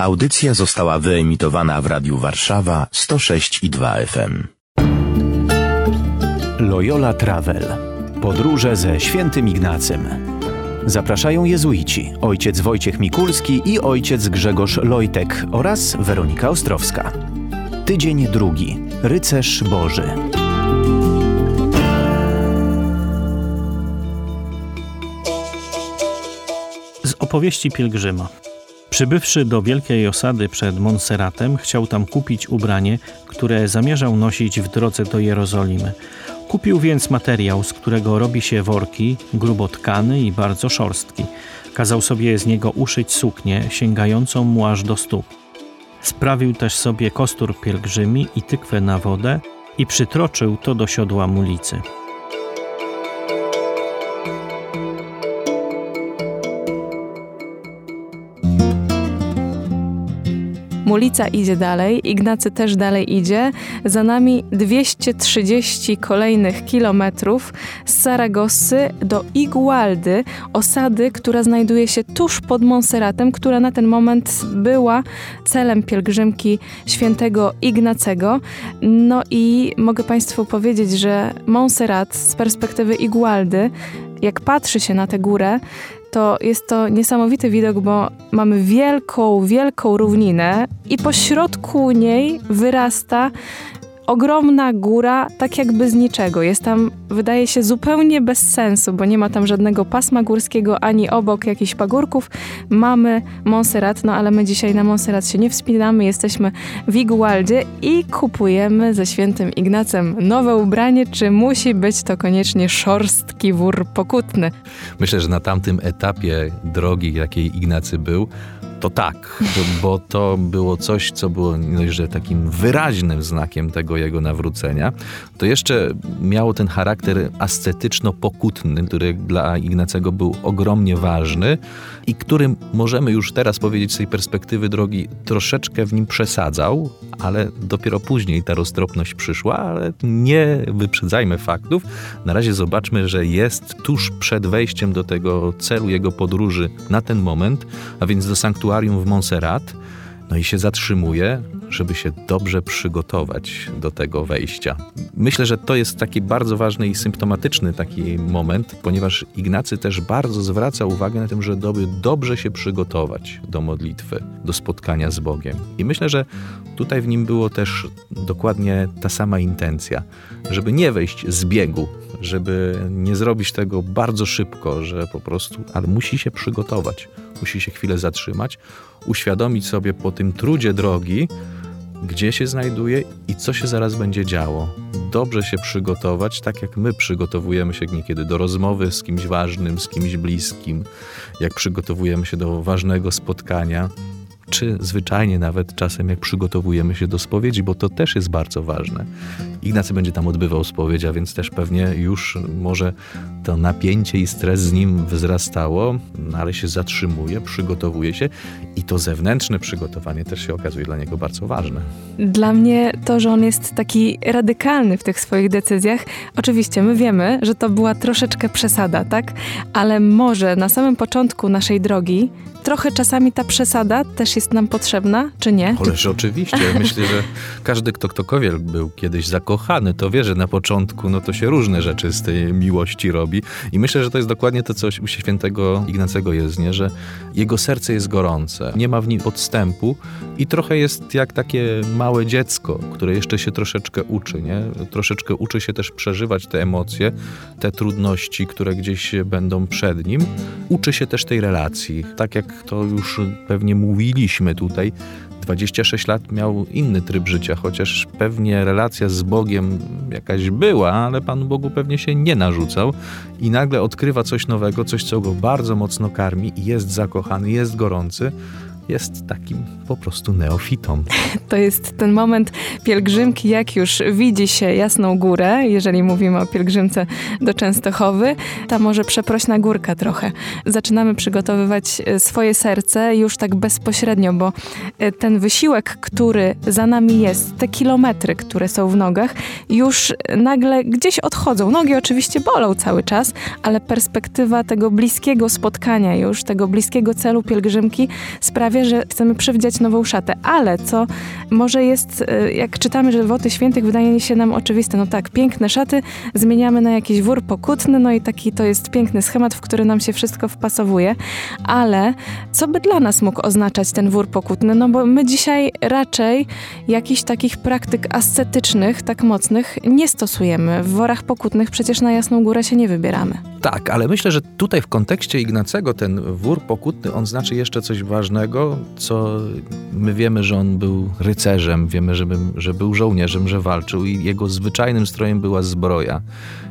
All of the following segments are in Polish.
Audycja została wyemitowana w Radiu Warszawa 106 i 2 FM. Loyola Travel. Podróże ze świętym Ignacym. Zapraszają jezuici, ojciec Wojciech Mikulski i ojciec Grzegorz Lojtek oraz Weronika Ostrowska. Tydzień drugi. Rycerz Boży. Z opowieści pielgrzyma. Przybywszy do wielkiej osady przed Montserratem, chciał tam kupić ubranie, które zamierzał nosić w drodze do Jerozolimy. Kupił więc materiał, z którego robi się worki, grubo tkany i bardzo szorstki. Kazał sobie z niego uszyć suknię, sięgającą mu aż do stóp. Sprawił też sobie kostur pielgrzymi i tykwę na wodę i przytroczył to do siodła mulicy. Mulica idzie dalej, Ignacy też dalej idzie. Za nami 230 kolejnych kilometrów z Saragossy do Igualdy, osady, która znajduje się tuż pod Monserratem, która na ten moment była celem pielgrzymki świętego Ignacego. No i mogę Państwu powiedzieć, że Montserrat z perspektywy Igualdy, jak patrzy się na tę górę, to jest to niesamowity widok, bo mamy wielką, wielką równinę i po środku niej wyrasta ogromna góra, tak jakby z niczego. Jest tam, wydaje się, zupełnie bez sensu, bo nie ma tam żadnego pasma górskiego, ani obok jakichś pagórków. Mamy Montserrat, no ale my dzisiaj na Montserrat się nie wspinamy, jesteśmy w Igualdzie i kupujemy ze świętym Ignacem nowe ubranie. Czy musi być to koniecznie szorstki wór pokutny? Myślę, że na tamtym etapie drogi, jakiej Ignacy był, to tak, bo to było coś, co było że takim wyraźnym znakiem tego jego nawrócenia. To jeszcze miało ten charakter ascetyczno-pokutny, który dla Ignacego był ogromnie ważny i który możemy już teraz powiedzieć z tej perspektywy drogi troszeczkę w nim przesadzał, ale dopiero później ta roztropność przyszła, ale nie wyprzedzajmy faktów. Na razie zobaczmy, że jest tuż przed wejściem do tego celu jego podróży na ten moment, a więc do sanktuarium w Montserrat. No i się zatrzymuje, żeby się dobrze przygotować do tego wejścia. Myślę, że to jest taki bardzo ważny i symptomatyczny taki moment, ponieważ Ignacy też bardzo zwraca uwagę na tym, że doby dobrze się przygotować do modlitwy, do spotkania z Bogiem. I myślę, że tutaj w nim było też dokładnie ta sama intencja, żeby nie wejść z biegu, żeby nie zrobić tego bardzo szybko, że po prostu, ale musi się przygotować, musi się chwilę zatrzymać, uświadomić sobie po tym trudzie drogi, gdzie się znajduje i co się zaraz będzie działo. Dobrze się przygotować, tak jak my przygotowujemy się niekiedy do rozmowy z kimś ważnym, z kimś bliskim, jak przygotowujemy się do ważnego spotkania, czy zwyczajnie nawet czasem jak przygotowujemy się do spowiedzi, bo to też jest bardzo ważne. Ignacy będzie tam odbywał spowiedź, a więc też pewnie już może to napięcie i stres z nim wzrastało, no ale się zatrzymuje, przygotowuje się i to zewnętrzne przygotowanie też się okazuje dla niego bardzo ważne. Dla mnie to, że on jest taki radykalny w tych swoich decyzjach, oczywiście my wiemy, że to była troszeczkę przesada, tak? Ale może na samym początku naszej drogi trochę czasami ta przesada też jest nam potrzebna, czy nie? Ależ oczywiście. Myślę, że każdy, kto ktokolwiek był kiedyś zakochany, to wie, że na początku no to się różne rzeczy z tej miłości robi. I myślę, że to jest dokładnie to, co u świętego Ignacego jest, nie? że jego serce jest gorące, nie ma w nim podstępu i trochę jest jak takie małe dziecko, które jeszcze się troszeczkę uczy, nie? Troszeczkę uczy się też przeżywać te emocje, te trudności, które gdzieś będą przed nim. Uczy się też tej relacji. Tak jak to już pewnie mówiliśmy tutaj, 26 lat miał inny tryb życia, chociaż pewnie relacja z Bogiem jakaś była, ale Panu Bogu pewnie się nie narzucał. I nagle odkrywa coś nowego, coś, co go bardzo mocno karmi jest zakochany, jest gorący jest takim po prostu neofitą. To jest ten moment pielgrzymki, jak już widzi się Jasną Górę, jeżeli mówimy o pielgrzymce do Częstochowy, ta może przeprośna górka trochę. Zaczynamy przygotowywać e, swoje serce już tak bezpośrednio, bo e, ten wysiłek, który za nami jest, te kilometry, które są w nogach, już nagle gdzieś odchodzą. Nogi oczywiście bolą cały czas, ale perspektywa tego bliskiego spotkania już, tego bliskiego celu pielgrzymki sprawia, że chcemy przywdziać nową szatę, ale co może jest, y, jak czytamy, że woty świętych wydaje się nam oczywiste, no tak, piękne szaty zmieniamy na jakiś wór pokutny, no i taki to jest piękny schemat, w który nam się wszystko wpasowuje, ale co by dla nas mógł oznaczać ten wór pokutny? No bo my dzisiaj raczej jakichś takich praktyk ascetycznych, tak mocnych, nie stosujemy. W worach pokutnych przecież na Jasną Górę się nie wybieramy. Tak, ale myślę, że tutaj w kontekście Ignacego ten wór pokutny, on znaczy jeszcze coś ważnego, co my wiemy, że on był rycerzem, wiemy, że, że był żołnierzem, że walczył i jego zwyczajnym strojem była zbroja.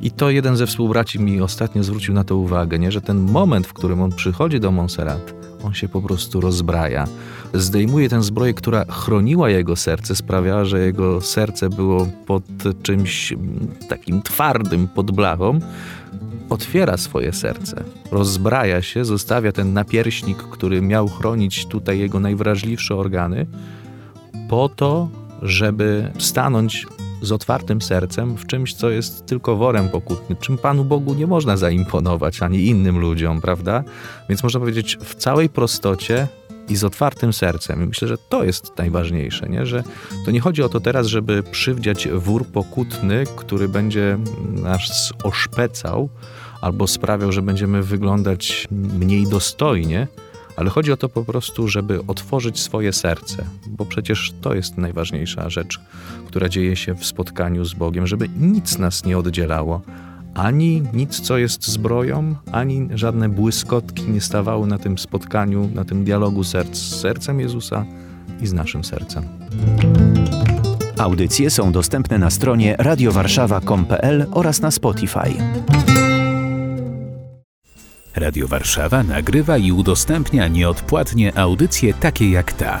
I to jeden ze współbraci mi ostatnio zwrócił na to uwagę, nie? że ten moment, w którym on przychodzi do Montserrat, on się po prostu rozbraja. Zdejmuje tę zbroję, która chroniła jego serce, sprawiała, że jego serce było pod czymś takim twardym, pod blachą. Otwiera swoje serce, rozbraja się, zostawia ten napierśnik, który miał chronić tutaj jego najwrażliwsze organy, po to, żeby stanąć z otwartym sercem w czymś, co jest tylko worem pokutnym, czym Panu Bogu nie można zaimponować, ani innym ludziom, prawda? Więc można powiedzieć w całej prostocie i z otwartym sercem. I myślę, że to jest najważniejsze, nie? że to nie chodzi o to teraz, żeby przywdziać wór pokutny, który będzie nas oszpecał albo sprawiał, że będziemy wyglądać mniej dostojnie, ale chodzi o to po prostu, żeby otworzyć swoje serce, bo przecież to jest najważniejsza rzecz, która dzieje się w spotkaniu z Bogiem, żeby nic nas nie oddzielało. Ani nic, co jest zbroją, ani żadne błyskotki nie stawały na tym spotkaniu, na tym dialogu serc z sercem Jezusa i z naszym sercem. Audycje są dostępne na stronie radiowarszawa.com.pl oraz na Spotify. Radio Warszawa nagrywa i udostępnia nieodpłatnie audycje takie jak ta.